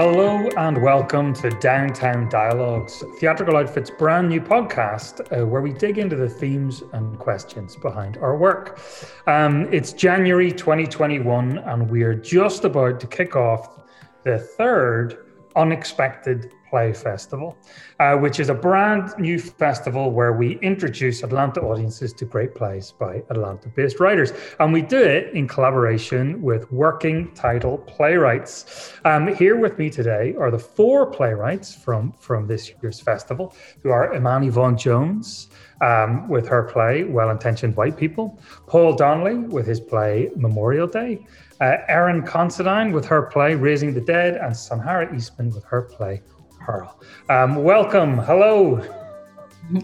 Hello and welcome to Downtown Dialogues, Theatrical Outfit's brand new podcast uh, where we dig into the themes and questions behind our work. Um, it's January 2021 and we're just about to kick off the third Unexpected Play Festival, uh, which is a brand new festival where we introduce Atlanta audiences to great plays by Atlanta based writers. And we do it in collaboration with Working Title Playwrights. Um, here with me today are the four playwrights from, from this year's festival, who are Imani Vaughan Jones. Um, with her play Well Intentioned White People, Paul Donnelly with his play Memorial Day, uh, Erin Considine with her play Raising the Dead, and Sanhara Eastman with her play Pearl. Um, welcome. Hello.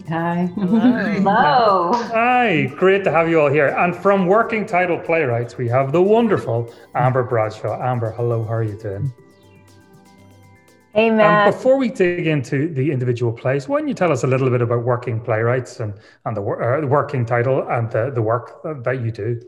Hi. Hello. Hi. Great to have you all here. And from Working Title Playwrights, we have the wonderful Amber Bradshaw. Amber, hello. How are you doing? Hey, Matt. Um, before we dig into the individual plays, why don't you tell us a little bit about Working Playwrights and, and the, uh, the working title and the, the work that you do?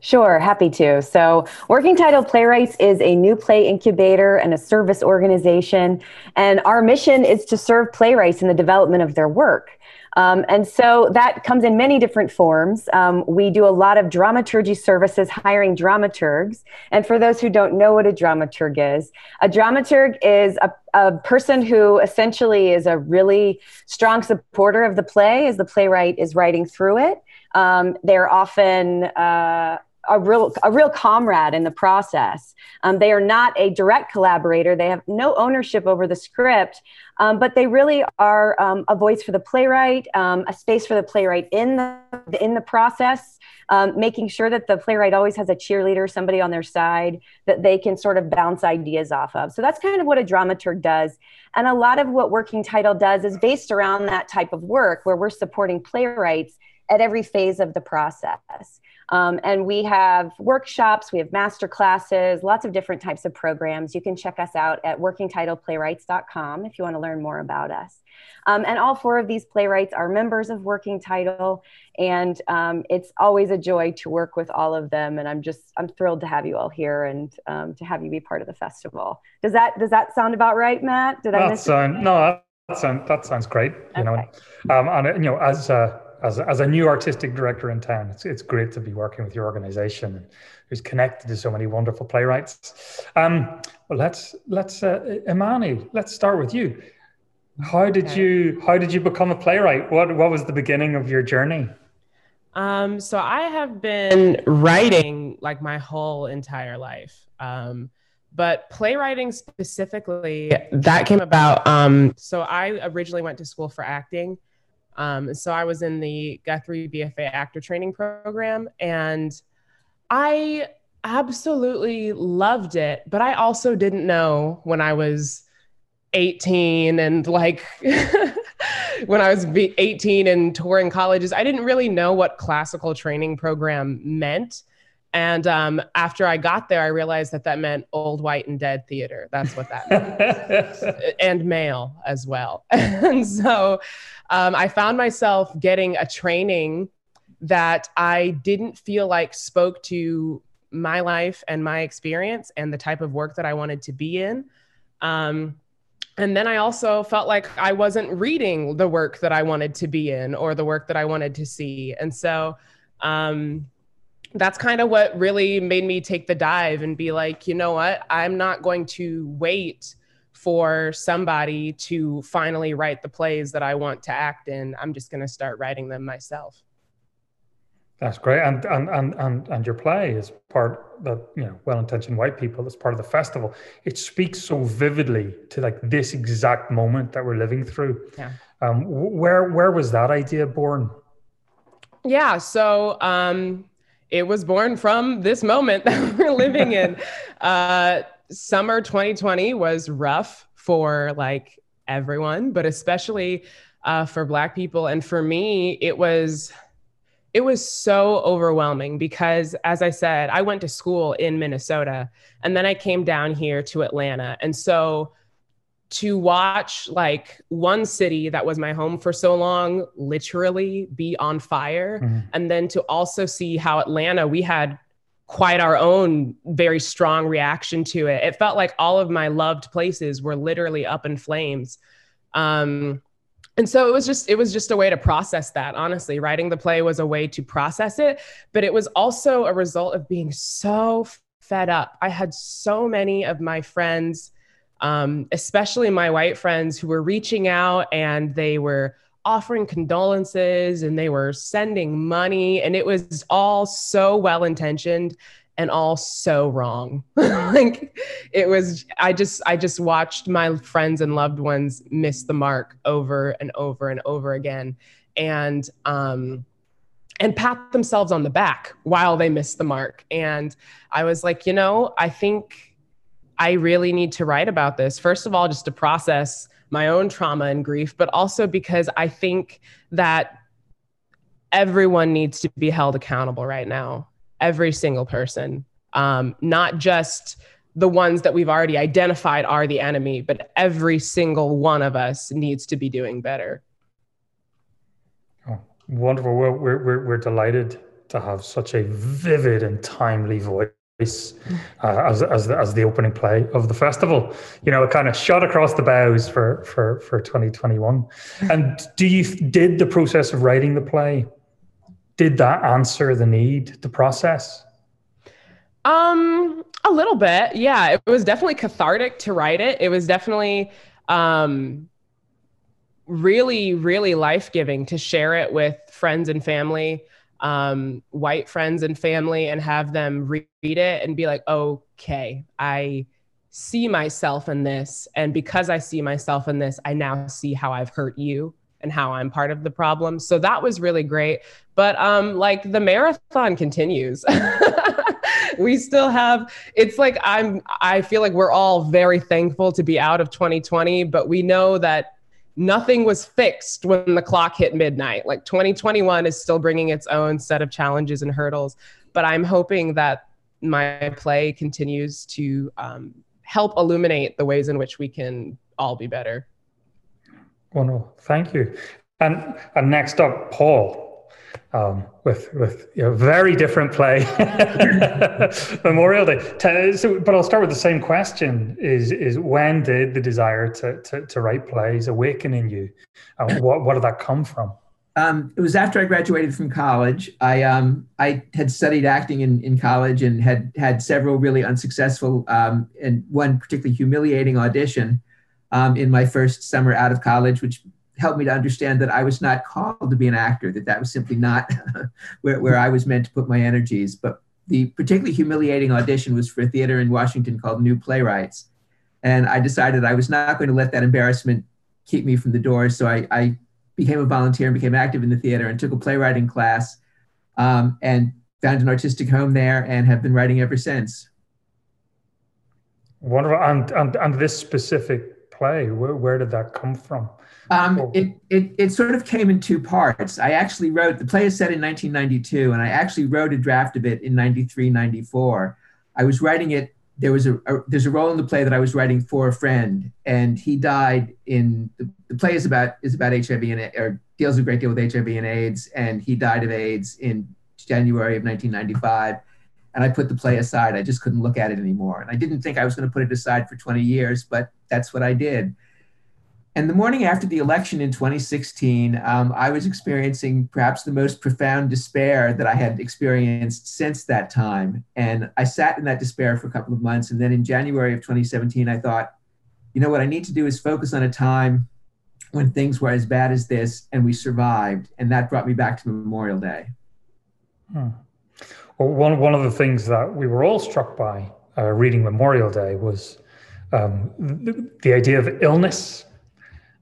Sure, happy to. So, Working Title Playwrights is a new play incubator and a service organization. And our mission is to serve playwrights in the development of their work. Um, and so that comes in many different forms. Um, we do a lot of dramaturgy services, hiring dramaturgs. And for those who don't know what a dramaturg is, a dramaturg is a, a person who essentially is a really strong supporter of the play as the playwright is writing through it. Um, they're often uh, a real a real comrade in the process. Um, they are not a direct collaborator. They have no ownership over the script, um, but they really are um, a voice for the playwright, um, a space for the playwright in the in the process, um, making sure that the playwright always has a cheerleader, somebody on their side that they can sort of bounce ideas off of. So that's kind of what a dramaturg does, and a lot of what Working Title does is based around that type of work, where we're supporting playwrights at every phase of the process. Um, and we have workshops, we have master classes, lots of different types of programs. You can check us out at workingtitleplaywrights.com if you want to learn more about us. Um, and all four of these playwrights are members of Working Title, and um, it's always a joy to work with all of them. And I'm just I'm thrilled to have you all here and um, to have you be part of the festival. Does that does that sound about right, Matt? Did I miss sound, no? That sounds that sounds great. You okay. know, um, and you know as. Uh, as a, as a new artistic director in town, it's it's great to be working with your organization who's connected to so many wonderful playwrights. Um, well, let's let's uh, Imani, let's start with you. How did okay. you how did you become a playwright? What what was the beginning of your journey? Um, so I have been writing like my whole entire life. Um, but playwriting specifically, that came about. Um, so I originally went to school for acting. Um, so I was in the Guthrie BFA actor training program and I absolutely loved it. But I also didn't know when I was 18 and like when I was 18 and touring colleges, I didn't really know what classical training program meant. And um, after I got there, I realized that that meant old, white, and dead theater. That's what that meant. and male as well. and so um, I found myself getting a training that I didn't feel like spoke to my life and my experience and the type of work that I wanted to be in. Um, and then I also felt like I wasn't reading the work that I wanted to be in or the work that I wanted to see. And so, um, that's kind of what really made me take the dive and be like, you know what? I'm not going to wait for somebody to finally write the plays that I want to act in. I'm just going to start writing them myself. That's great. And, and, and, and, and your play is part that, you know, well-intentioned white people is part of the festival. It speaks so vividly to like this exact moment that we're living through. Yeah. Um, where, where was that idea born? Yeah. So, um, it was born from this moment that we're living in. uh, summer 2020 was rough for like everyone, but especially uh, for Black people. And for me, it was it was so overwhelming because as i said i went to school in minnesota and then i came down here to atlanta and so to watch like one city that was my home for so long literally be on fire mm-hmm. and then to also see how atlanta we had quite our own very strong reaction to it. It felt like all of my loved places were literally up in flames. Um, and so it was just it was just a way to process that honestly writing the play was a way to process it but it was also a result of being so fed up i had so many of my friends um, especially my white friends who were reaching out and they were offering condolences and they were sending money and it was all so well intentioned and all so wrong. like it was I just I just watched my friends and loved ones miss the mark over and over and over again and um and pat themselves on the back while they missed the mark. And I was like, you know, I think I really need to write about this. First of all, just to process my own trauma and grief, but also because I think that everyone needs to be held accountable right now every single person, um, not just the ones that we've already identified are the enemy, but every single one of us needs to be doing better. Oh, wonderful. We're, we're, we're delighted to have such a vivid and timely voice uh, as, as, the, as the opening play of the festival. You know, it kind of shot across the bows for, for, for 2021. And do you, did the process of writing the play did that answer the need to process? Um, a little bit. Yeah, it was definitely cathartic to write it. It was definitely um really really life-giving to share it with friends and family um, white friends and family and have them read it and be like, okay, I see myself in this. And because I see myself in this, I now see how I've hurt you and how I'm part of the problem. So that was really great. But um, like the marathon continues. we still have it's like I'm I feel like we're all very thankful to be out of 2020, but we know that nothing was fixed when the clock hit midnight. Like 2021 is still bringing its own set of challenges and hurdles, but I'm hoping that my play continues to um, help illuminate the ways in which we can all be better. Wonderful, thank you. And and next up, Paul, um, with with you know, very different play, Memorial Day. So, but I'll start with the same question: Is is when did the desire to to, to write plays awaken in you? Uh, what what did that come from? Um, it was after I graduated from college. I um, I had studied acting in, in college and had had several really unsuccessful um, and one particularly humiliating audition um, in my first summer out of college, which helped me to understand that I was not called to be an actor, that that was simply not where, where I was meant to put my energies. But the particularly humiliating audition was for a theater in Washington called New Playwrights. And I decided I was not going to let that embarrassment keep me from the door. So I, I became a volunteer and became active in the theater and took a playwriting class um, and found an artistic home there and have been writing ever since. Wonderful. And, and, and this specific play? Where, where did that come from? Um, it, it, it sort of came in two parts. I actually wrote, the play is set in 1992, and I actually wrote a draft of it in 93, 94. I was writing it, there was a, a there's a role in the play that I was writing for a friend, and he died in, the, the play is about, is about HIV and, or deals a great deal with HIV and AIDS, and he died of AIDS in January of 1995 and I put the play aside. I just couldn't look at it anymore. And I didn't think I was going to put it aside for 20 years, but that's what I did. And the morning after the election in 2016, um, I was experiencing perhaps the most profound despair that I had experienced since that time. And I sat in that despair for a couple of months. And then in January of 2017, I thought, you know, what I need to do is focus on a time when things were as bad as this and we survived. And that brought me back to Memorial Day. Hmm. Well, one, one of the things that we were all struck by uh, reading Memorial Day was um, the, the, idea of illness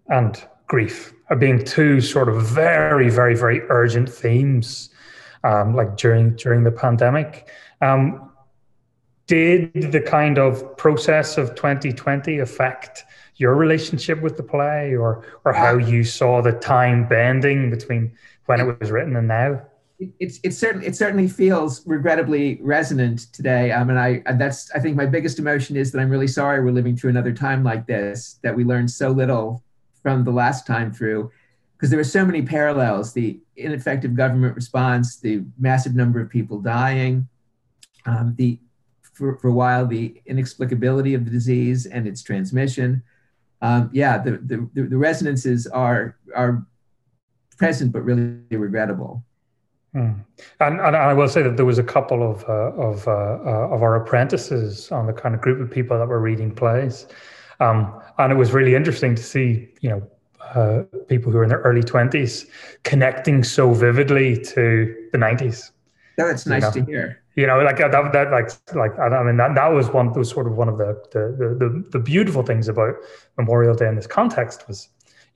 and grief are being two sort of very, very, very urgent themes, um, like during during the pandemic. Um, did the kind of process of 2020 affect your relationship with the play, or or how you saw the time bending between when it was written and now? it's it's certain it certainly feels regrettably resonant today. I mean, I that's I think my biggest emotion is that I'm really sorry we're living through another time like this. That we learned so little from the last time through, because there were so many parallels: the ineffective government response, the massive number of people dying, um, the for, for a while the inexplicability of the disease and its transmission. Um, yeah, the, the, the resonances are are present but really regrettable. Hmm. And, and I will say that there was a couple of uh, of uh, uh, of our apprentices on the kind of group of people that were reading plays, um, and it was really interesting to see you know uh, people who are in their early twenties connecting so vividly to the nineties. That's nice know? to hear. You know, like that, that, like, like I mean, that that was one, that was sort of one of the the the, the beautiful things about Memorial Day in this context was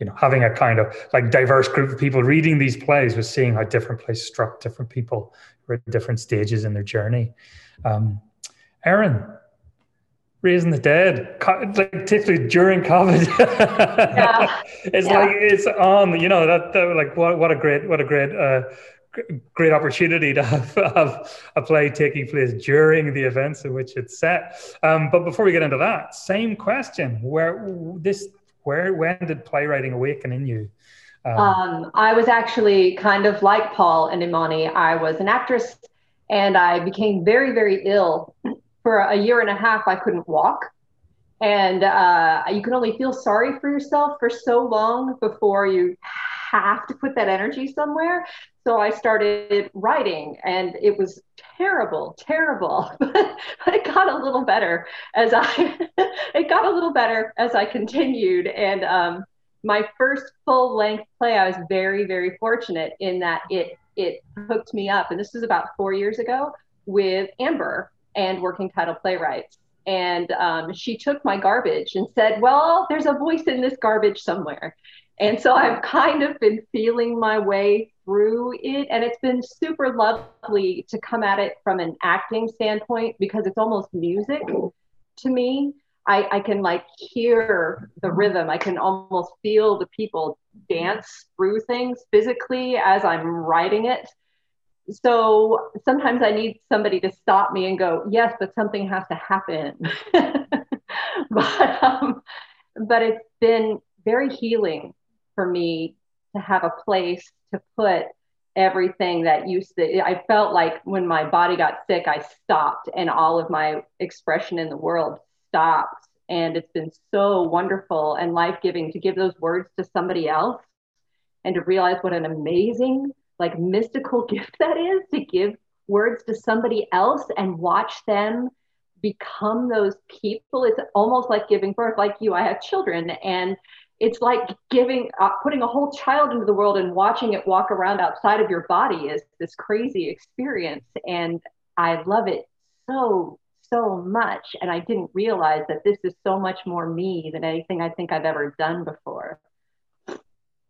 you know, having a kind of like diverse group of people reading these plays was seeing how different plays struck different people who are at different stages in their journey. Um, Erin, raising the dead, like particularly during COVID, yeah. it's yeah. like it's on. You know that, that, like what what a great what a great. Uh, great opportunity to have, have, a play taking place during the events in which it's set. Um, but before we get into that, same question: where this where when did playwriting awaken in you? Um, um, I was actually kind of like Paul and Imani. I was an actress, and I became very very ill for a year and a half. I couldn't walk, and uh, you can only feel sorry for yourself for so long before you have to put that energy somewhere. So I started writing, and it was terrible, terrible. but it got a little better as I it got a little better as I continued. And um, my first full length play, I was very, very fortunate in that it it hooked me up. And this was about four years ago with Amber and Working Title Playwrights. And um, she took my garbage and said, Well, there's a voice in this garbage somewhere. And so I've kind of been feeling my way through it. And it's been super lovely to come at it from an acting standpoint because it's almost music to me. I, I can like hear the rhythm. I can almost feel the people dance through things physically as I'm writing it. So sometimes I need somebody to stop me and go, yes, but something has to happen. but um, but it's been very healing for me to have a place to put everything that used to i felt like when my body got sick i stopped and all of my expression in the world stopped and it's been so wonderful and life-giving to give those words to somebody else and to realize what an amazing like mystical gift that is to give words to somebody else and watch them become those people. It's almost like giving birth. Like you i have children and it's like giving uh, putting a whole child into the world and watching it walk around outside of your body is this crazy experience and i love it so so much. And i didn't realize that this is so much more me than anything i think i've ever done before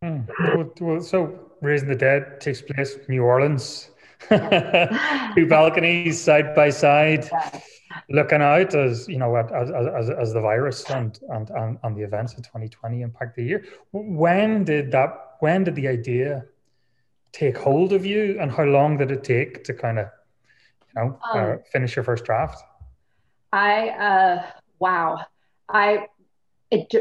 hmm. well, well, so raising the dead takes place in new orleans. Two balconies side by side looking out as you know as, as, as the virus and, and and and the events of 2020 impact the year. When did that when did the idea take hold of you and how long did it take to kind of you know uh, um, uh, finish your first draft? I uh wow. I it,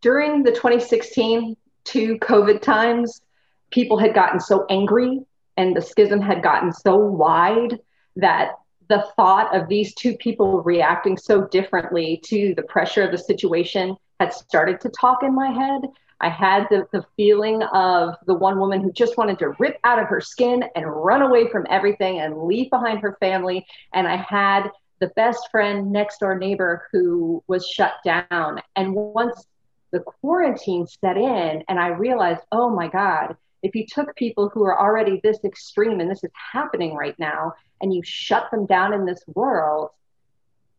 during the 2016 to covid times people had gotten so angry and the schism had gotten so wide that the thought of these two people reacting so differently to the pressure of the situation had started to talk in my head. I had the, the feeling of the one woman who just wanted to rip out of her skin and run away from everything and leave behind her family. And I had the best friend next door neighbor who was shut down. And once the quarantine set in, and I realized, oh my God, if you took people who are already this extreme and this is happening right now and you shut them down in this world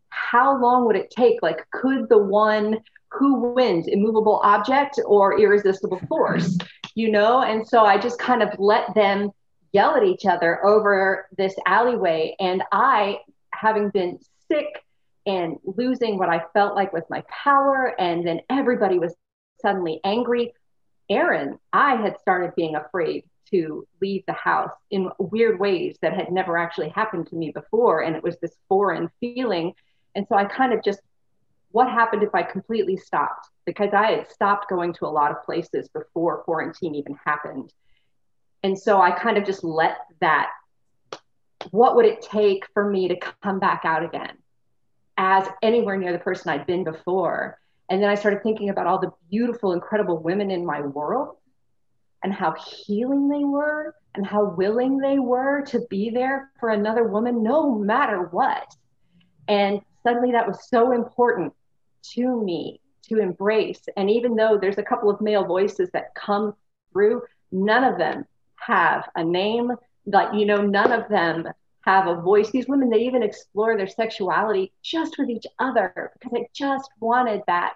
how long would it take? Like could the one who wins immovable object or irresistible force you know? And so i just kind of let them yell at each other over this alleyway. And i having been sick and losing what i felt like was my power and then everybody was suddenly angry Erin, I had started being afraid to leave the house in weird ways that had never actually happened to me before. And it was this foreign feeling. And so I kind of just, what happened if I completely stopped? Because I had stopped going to a lot of places before quarantine even happened. And so I kind of just let that what would it take for me to come back out again as anywhere near the person I'd been before? And then I started thinking about all the beautiful, incredible women in my world and how healing they were and how willing they were to be there for another woman, no matter what. And suddenly that was so important to me to embrace. And even though there's a couple of male voices that come through, none of them have a name. Like, you know, none of them have a voice. These women, they even explore their sexuality just with each other because I just wanted that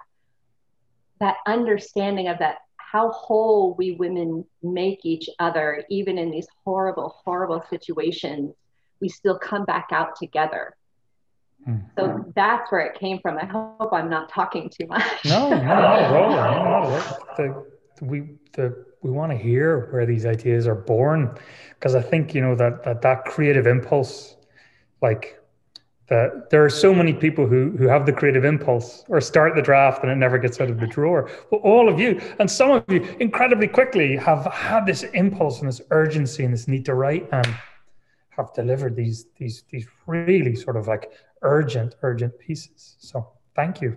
that understanding of that how whole we women make each other, even in these horrible, horrible situations, we still come back out together. Mm-hmm. So that's where it came from. I hope I'm not talking too much. No, no, not at all. No, not at all. The, we, the, we want to hear where these ideas are born because I think, you know, that, that, that creative impulse, like that there are so many people who who have the creative impulse or start the draft and it never gets out of the drawer. But all of you and some of you incredibly quickly have had this impulse and this urgency and this need to write and have delivered these these these really sort of like urgent urgent pieces. So thank you.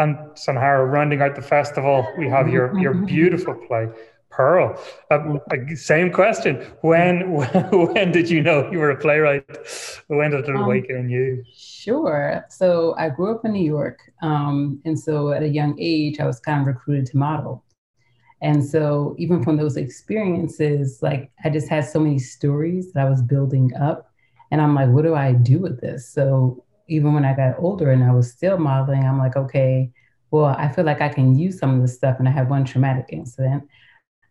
And Sanhara, rounding out the festival, we have your your beautiful play Pearl. Uh, same question. When when did you know you were a playwright? When did it um, in you? Sure. So I grew up in New York, um, and so at a young age, I was kind of recruited to model. And so even from those experiences, like I just had so many stories that I was building up, and I'm like, what do I do with this? So even when I got older and I was still modeling, I'm like, okay, well, I feel like I can use some of this stuff, and I had one traumatic incident.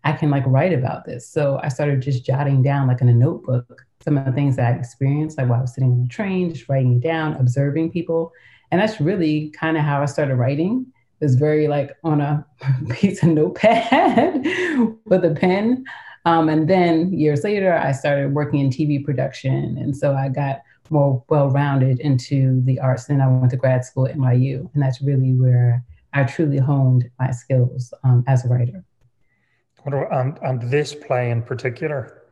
I can like write about this. So I started just jotting down like in a notebook some of the things that I experienced, like while I was sitting on the train, just writing down, observing people. And that's really kind of how I started writing. It was very like on a piece of notepad with a pen. Um, and then years later, I started working in TV production. And so I got more well rounded into the arts. Then I went to grad school at NYU. And that's really where I truly honed my skills um, as a writer and, and this play in particular?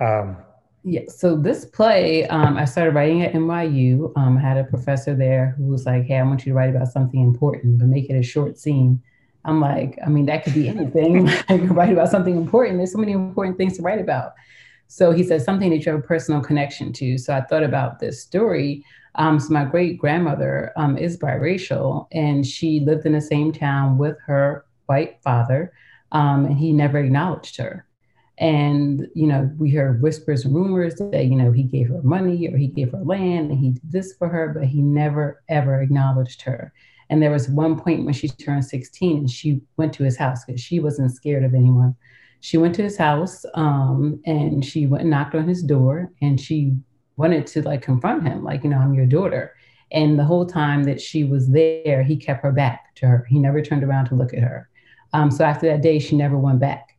Um, yeah, so this play, um, I started writing at NYU. Um, I had a professor there who was like, "Hey, I want you to write about something important, but make it a short scene." I'm like, I mean, that could be anything. I could write about something important. There's so many important things to write about. So he said something that you have a personal connection to. So I thought about this story. Um, so my great grandmother um, is biracial, and she lived in the same town with her white father um, and he never acknowledged her. And you know, we heard whispers and rumors that you know he gave her money or he gave her land and he did this for her, but he never ever acknowledged her. And there was one point when she turned 16 and she went to his house because she wasn't scared of anyone. She went to his house um, and she went and knocked on his door and she wanted to like confront him, like, you know, I'm your daughter. And the whole time that she was there, he kept her back to her. He never turned around to look at her. Um, so after that day, she never went back.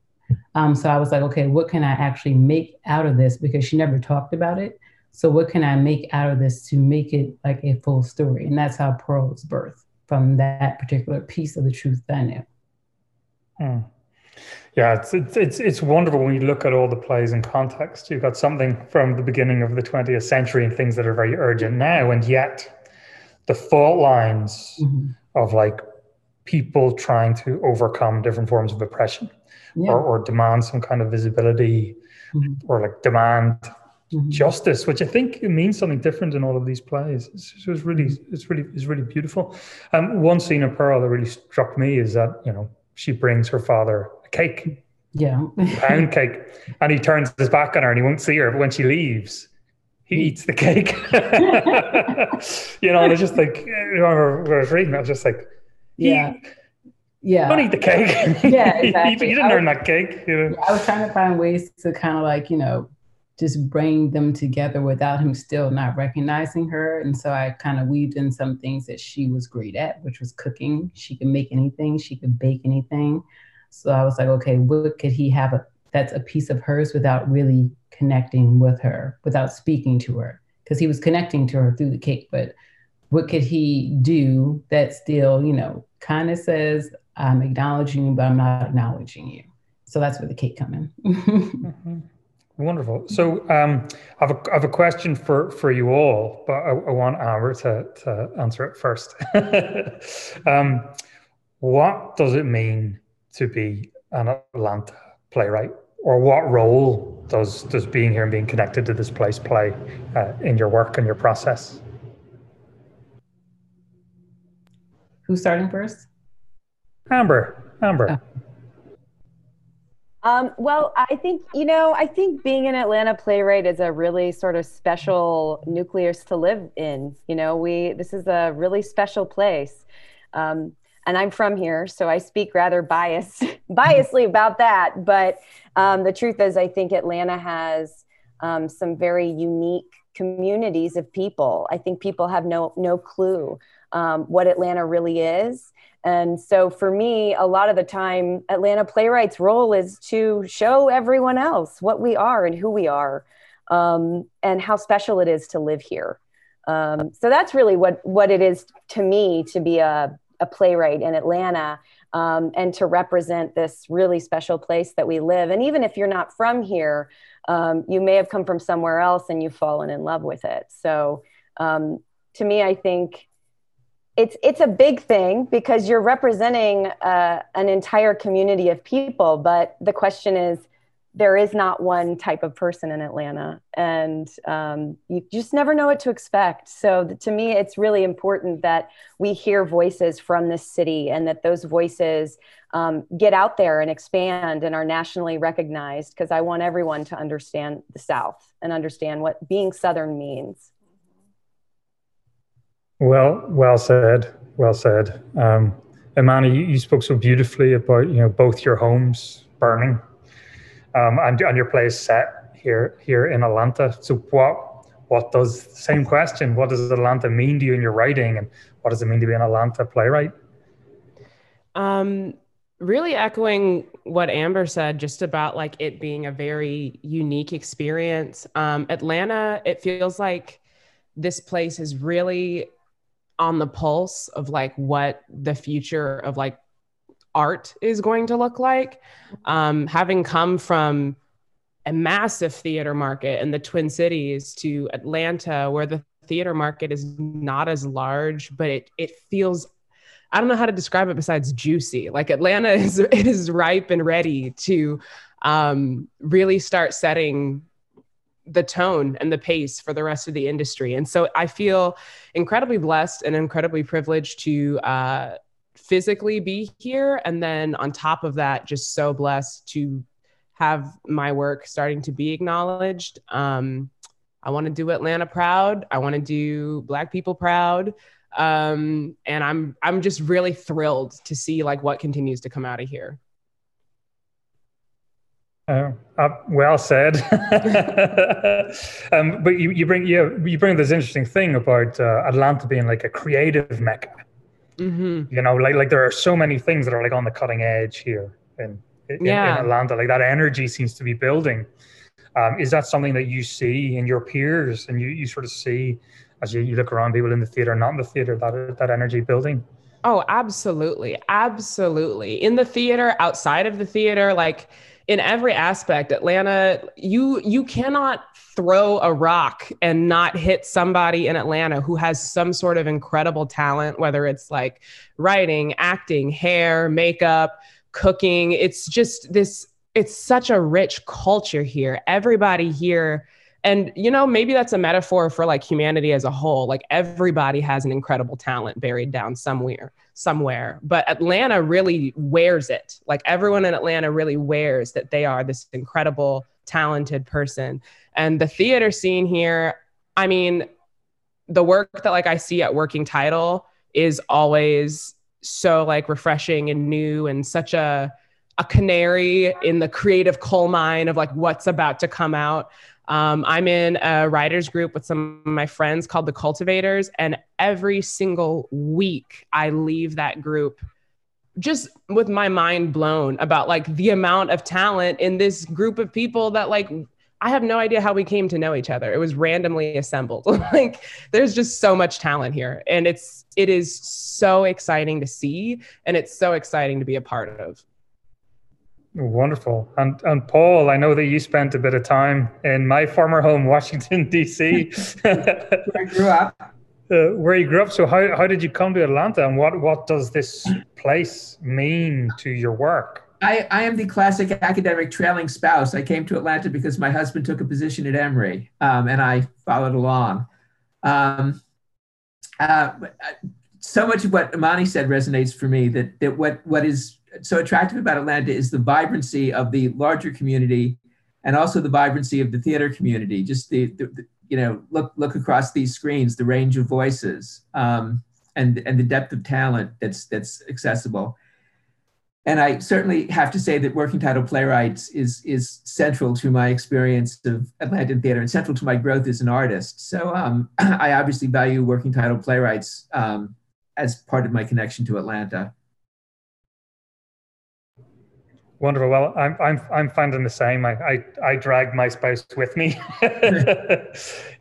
Um, so I was like, okay, what can I actually make out of this? Because she never talked about it. So what can I make out of this to make it like a full story? And that's how Pearl was birthed from that particular piece of the truth that I knew. Hmm. Yeah, it's, it's it's it's wonderful when you look at all the plays in context. You've got something from the beginning of the 20th century and things that are very urgent now, and yet the fault lines mm-hmm. of like people trying to overcome different forms of oppression yeah. or, or, demand some kind of visibility mm-hmm. or like demand mm-hmm. justice, which I think it means something different in all of these plays. It's, it's really, mm-hmm. it's really, it's really beautiful. Um, one scene in Pearl that really struck me is that, you know, she brings her father a cake. Yeah. pound cake. And he turns his back on her and he won't see her. But when she leaves, he eats the cake. you know, and it's just like, I remember when I was reading, I was just like, yeah. yeah. Don't eat the cake. Yeah, exactly. you didn't earn that cake. You know? I was trying to find ways to kind of like, you know, just bring them together without him still not recognizing her. And so I kind of weaved in some things that she was great at, which was cooking. She could make anything, she could bake anything. So I was like, okay, what could he have a, that's a piece of hers without really connecting with her, without speaking to her? Because he was connecting to her through the cake, but what could he do that still, you know, kind of says, I'm acknowledging you, but I'm not acknowledging you. So that's where the cake come in. mm-hmm. Wonderful. So um, I, have a, I have a question for, for you all, but I, I want Amber to, to answer it first. um, what does it mean to be an Atlanta playwright? Or what role does, does being here and being connected to this place play uh, in your work and your process? Who's starting first? Amber. Amber. Oh. Um, well, I think, you know, I think being an Atlanta playwright is a really sort of special nucleus to live in. You know, we, this is a really special place. Um, and I'm from here, so I speak rather biased, biasly about that. But um, the truth is, I think Atlanta has um, some very unique communities of people. I think people have no no clue um, what Atlanta really is, and so for me, a lot of the time, Atlanta Playwrights' role is to show everyone else what we are and who we are um, and how special it is to live here. Um, so that's really what, what it is to me to be a, a playwright in Atlanta um, and to represent this really special place that we live. And even if you're not from here, um, you may have come from somewhere else and you've fallen in love with it. So um, to me, I think it's it's a big thing because you're representing uh, an entire community of people but the question is there is not one type of person in atlanta and um, you just never know what to expect. So to me it's really important that we hear voices from this city and that those voices um, get out there and expand and are nationally recognized because i want everyone to understand the south and understand what being southern means well, well said. Well said. Um, Imani, you, you, spoke so beautifully about you know both your homes burning um, and, and your place set here here in Atlanta. So what what does same question? What does Atlanta mean to you in your writing, and what does it mean to be an Atlanta playwright? Um, really echoing what Amber said, just about like it being a very unique experience. Um, Atlanta, it feels like this place is really on the pulse of like what the future of like art is going to look like. Um, having come from a massive theater market in the Twin Cities to Atlanta, where the theater market is not as large, but it it feels I don't know how to describe it besides juicy. Like Atlanta is it is ripe and ready to um, really start setting the tone and the pace for the rest of the industry. And so I feel incredibly blessed and incredibly privileged to uh, physically be here. And then on top of that, just so blessed to have my work starting to be acknowledged. Um, I want to do Atlanta proud. I want to do Black people proud. Um, and I'm I'm just really thrilled to see like what continues to come out of here. Uh, uh, well said. um, but you, you bring you, you bring this interesting thing about uh, Atlanta being like a creative mecca. Mm-hmm. You know, like like there are so many things that are like on the cutting edge here in in, yeah. in Atlanta. Like that energy seems to be building. Um, is that something that you see in your peers, and you, you sort of see as you, you look around people in the theater, not in the theater, that that energy building? Oh, absolutely, absolutely. In the theater, outside of the theater, like in every aspect atlanta you you cannot throw a rock and not hit somebody in atlanta who has some sort of incredible talent whether it's like writing acting hair makeup cooking. It's just this it's such a rich culture here. Everybody here and you know maybe that's a metaphor for like humanity as a whole like everybody has an incredible talent buried down somewhere somewhere. But Atlanta really wears it. Like everyone in Atlanta really wears that they are this incredible, talented person. And the theater scene here, I mean, the work that like I see at Working Title is always so like refreshing and new and such a a canary in the creative coal mine of like what's about to come out. Um, I'm in a writers group with some of my friends called the Cultivators, and every single week I leave that group just with my mind blown about like the amount of talent in this group of people that like I have no idea how we came to know each other. It was randomly assembled. like there's just so much talent here and it's it is so exciting to see and it's so exciting to be a part of. Wonderful. And and Paul, I know that you spent a bit of time in my former home, Washington D.C. where I grew up. Uh, where you grew up. So how how did you come to Atlanta, and what what does this place mean to your work? I, I am the classic academic trailing spouse. I came to Atlanta because my husband took a position at Emory, um, and I followed along. Um, uh, so much of what Imani said resonates for me. That that what what is so attractive about Atlanta is the vibrancy of the larger community, and also the vibrancy of the theater community. Just the, the, the you know look look across these screens, the range of voices, um, and and the depth of talent that's that's accessible and I certainly have to say that working title playwrights is is central to my experience of Atlantan theater and central to my growth as an artist. So um, I obviously value working title playwrights um, as part of my connection to Atlanta. Wonderful. Well, I'm I'm I'm finding the same. I I, I dragged my spouse with me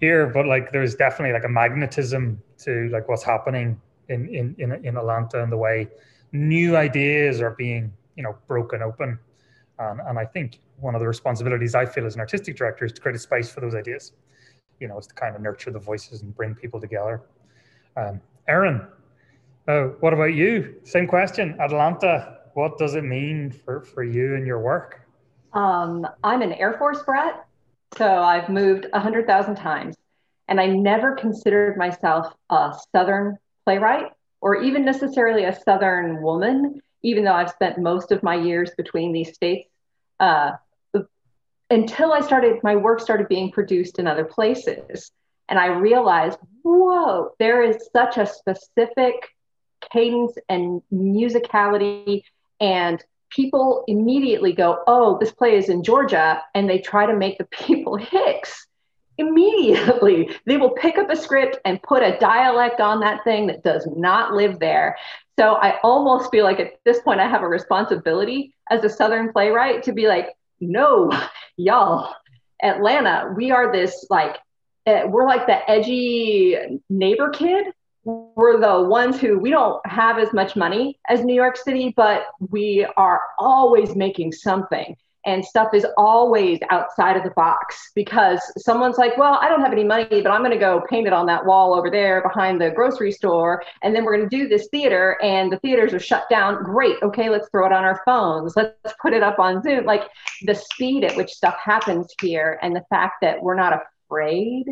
here, but like there's definitely like a magnetism to like what's happening in in in, in Atlanta and the way new ideas are being you know broken open. And, and i think one of the responsibilities i feel as an artistic director is to create a space for those ideas. You know it's to kind of nurture the voices and bring people together. Um, erin uh, what about you? Same question. Atlanta what does it mean for, for you and your work um, i'm an air force brat so i've moved 100000 times and i never considered myself a southern playwright or even necessarily a Southern woman, even though I've spent most of my years between these states. Uh, until I started, my work started being produced in other places. And I realized, whoa, there is such a specific cadence and musicality. And people immediately go, oh, this play is in Georgia. And they try to make the people Hicks immediately they will pick up a script and put a dialect on that thing that does not live there so i almost feel like at this point i have a responsibility as a southern playwright to be like no y'all atlanta we are this like uh, we're like the edgy neighbor kid we're the ones who we don't have as much money as new york city but we are always making something and stuff is always outside of the box because someone's like, well, I don't have any money, but I'm going to go paint it on that wall over there behind the grocery store. And then we're going to do this theater, and the theaters are shut down. Great. Okay, let's throw it on our phones. Let's put it up on Zoom. Like the speed at which stuff happens here, and the fact that we're not afraid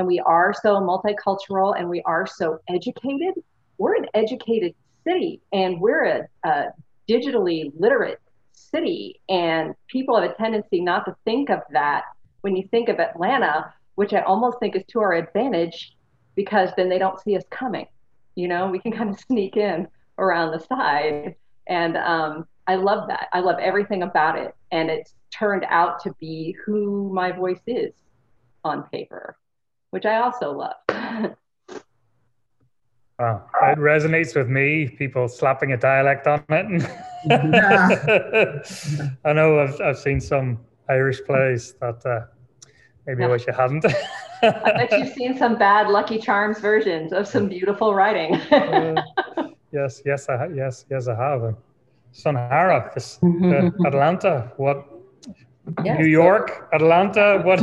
and we are so multicultural and we are so educated. We're an educated city and we're a, a digitally literate city. And people have a tendency not to think of that when you think of Atlanta, which I almost think is to our advantage because then they don't see us coming. You know, we can kind of sneak in around the side. And um, I love that. I love everything about it. And it's turned out to be who my voice is on paper, which I also love. Wow, it resonates with me. People slapping a dialect on it. I know I've I've seen some Irish plays that uh, maybe yeah. I wish I hadn't. I bet you've seen some bad Lucky Charms versions of some beautiful writing. uh, yes, yes, I yes, yes, I have. Sanhara, this, uh, Atlanta, what? Yes, New York. Atlanta, what?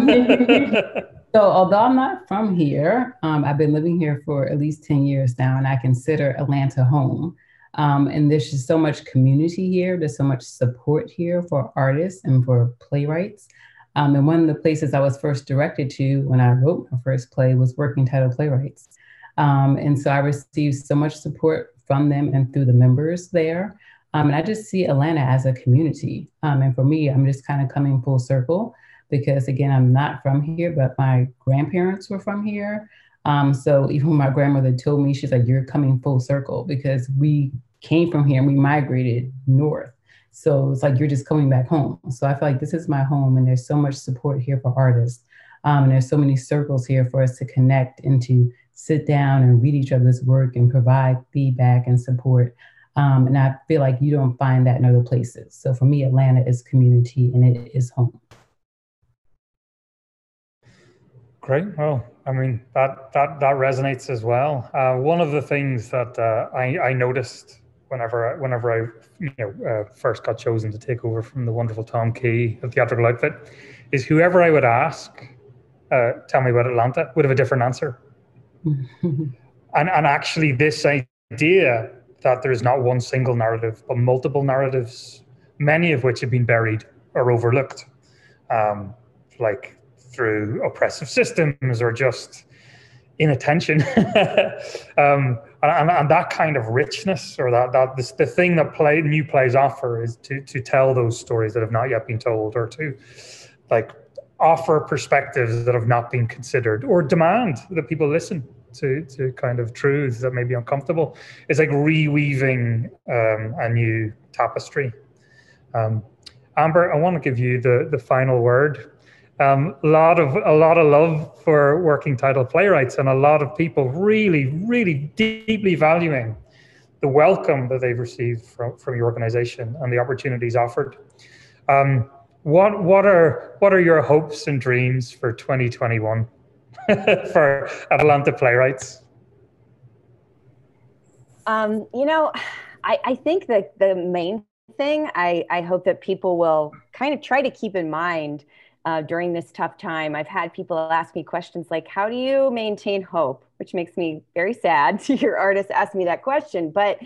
So, although I'm not from here, um, I've been living here for at least 10 years now, and I consider Atlanta home. Um, and there's just so much community here, there's so much support here for artists and for playwrights. Um, and one of the places I was first directed to when I wrote my first play was Working Title Playwrights. Um, and so I received so much support from them and through the members there. Um, and I just see Atlanta as a community. Um, and for me, I'm just kind of coming full circle because again, I'm not from here, but my grandparents were from here. Um, so even my grandmother told me, she's like, "You're coming full circle because we came from here and we migrated north." So it's like you're just coming back home. So I feel like this is my home, and there's so much support here for artists, um, and there's so many circles here for us to connect and to sit down and read each other's work and provide feedback and support. Um, and I feel like you don't find that in other places. So for me, Atlanta is community and it is home. Great. Well, I mean that that that resonates as well. Uh, one of the things that uh, I, I noticed whenever whenever I you know uh, first got chosen to take over from the wonderful Tom Key of Theatrical Outfit, is whoever I would ask, uh, tell me about Atlanta, would have a different answer. and and actually, this idea that there is not one single narrative but multiple narratives, many of which have been buried or overlooked, um, like through oppressive systems or just inattention. um, and, and, that kind of richness or that, that this, the thing that play new plays offer is to, to tell those stories that have not yet been told or to like offer perspectives that have not been considered or demand that people listen to, to kind of truths that may be uncomfortable. It's like reweaving um, a new tapestry. Um, Amber, I want to give you the, the final word um, a lot of a lot of love for working title playwrights and a lot of people really really deeply valuing the welcome that they've received from, from your organization and the opportunities offered. Um, what what are what are your hopes and dreams for 2021 for atlanta playwrights? Um, you know I, I think that the main thing I, I hope that people will kind of try to keep in mind uh, during this tough time. I've had people ask me questions like, How do you maintain hope? Which makes me very sad to hear artists ask me that question. But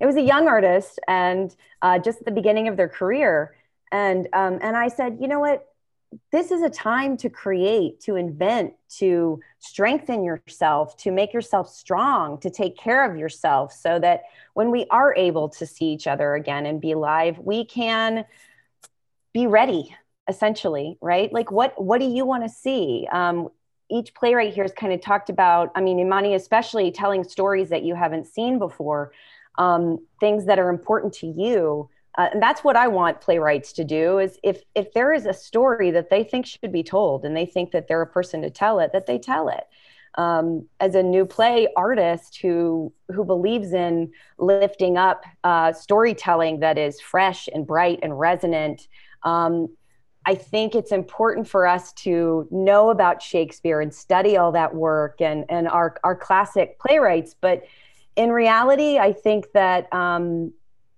it was a young artist and uh, just at the beginning of their career. And, um, and I said, You know what? This is a time to create, to invent, to strengthen yourself, to make yourself strong, to take care of yourself so that when we are able to see each other again and be live, we can be ready essentially right? Like what what do you want to see? Um, each playwright here has kind of talked about i mean imani especially telling stories that you haven't seen before um, things that are important to you. Uh, and that's what i want playwrights to do is if if there is a story that they think should be told and they think that they're a person to tell it that they tell it. Um, as a new play artist who who believes in lifting up uh, storytelling that is fresh and bright and resonant um, I think it's important for us to know about Shakespeare and study all that work and, and our, our classic playwrights. But in reality, I think that um,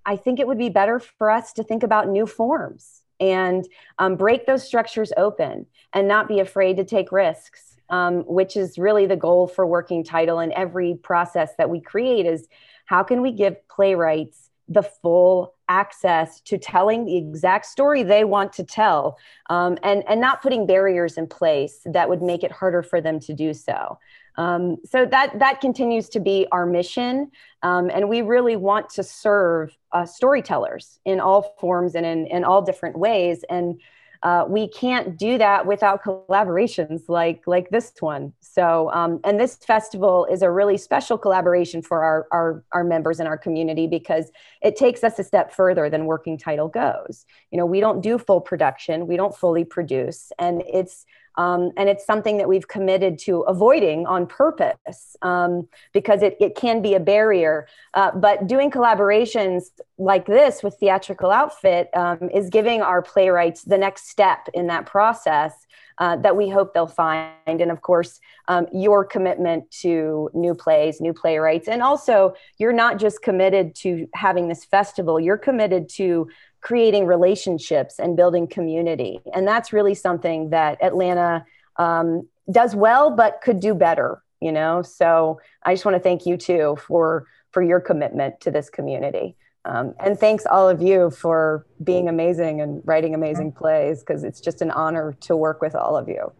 I think it would be better for us to think about new forms and um, break those structures open and not be afraid to take risks, um, which is really the goal for working title and every process that we create is how can we give playwrights the full access to telling the exact story they want to tell um, and, and not putting barriers in place that would make it harder for them to do so. Um, so that, that continues to be our mission. Um, and we really want to serve uh, storytellers in all forms and in, in all different ways. And uh, we can't do that without collaborations like like this one. So, um, and this festival is a really special collaboration for our, our our members in our community because it takes us a step further than Working Title goes. You know, we don't do full production, we don't fully produce, and it's um, and it's something that we've committed to avoiding on purpose um, because it, it can be a barrier. Uh, but doing collaborations like this with Theatrical Outfit um, is giving our playwrights the next step in that process uh, that we hope they'll find. And of course, um, your commitment to new plays, new playwrights, and also you're not just committed to having this festival, you're committed to creating relationships and building community. And that's really something that Atlanta um, does well, but could do better, you know? So I just want to thank you too for, for your commitment to this community. Um, and thanks all of you for being amazing and writing amazing plays because it's just an honor to work with all of you.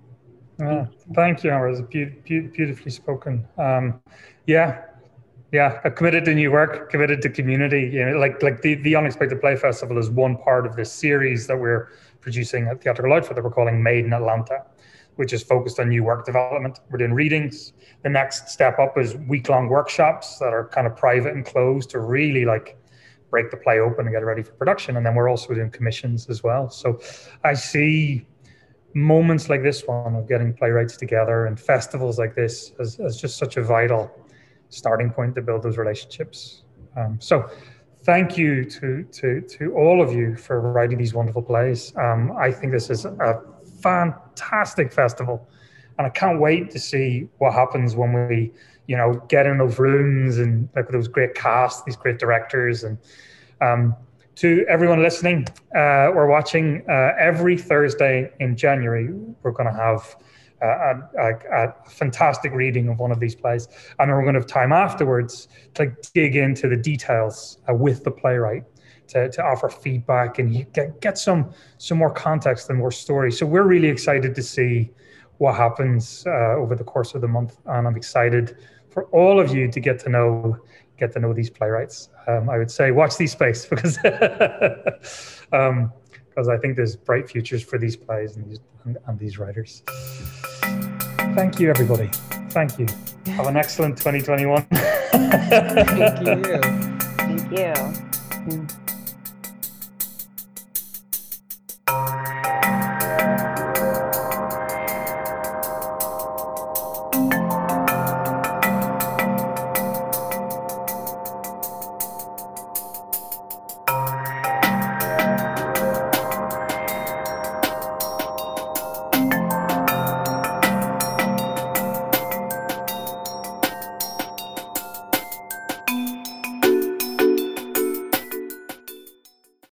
Uh, thank you. It was be- be- beautifully spoken. Um, yeah, yeah, committed to new work, committed to community. You know, like like the, the Unexpected Play Festival is one part of this series that we're producing at Theatrical Outfit that we're calling Made in Atlanta, which is focused on new work development. We're doing readings. The next step up is week long workshops that are kind of private and closed to really like break the play open and get it ready for production. And then we're also doing commissions as well. So I see moments like this one of getting playwrights together and festivals like this as, as just such a vital starting point to build those relationships. Um, so thank you to, to, to all of you for writing these wonderful plays. Um, I think this is a fantastic festival and I can't wait to see what happens when we, you know, get in those rooms and like those great casts, these great directors, and um, to everyone listening uh, or watching, uh, every Thursday in January, we're going to have a, a, a, fantastic reading of one of these plays. And we're going to have time afterwards to dig into the details uh, with the playwright. To, to offer feedback and get, get some some more context and more story. So we're really excited to see what happens uh, over the course of the month, and I'm excited for all of you to get to know get to know these playwrights. Um, I would say watch these space because um, because I think there's bright futures for these plays and these and, and these writers. Thank you, everybody. Thank you. Have an excellent 2021. Thank you. Thank you.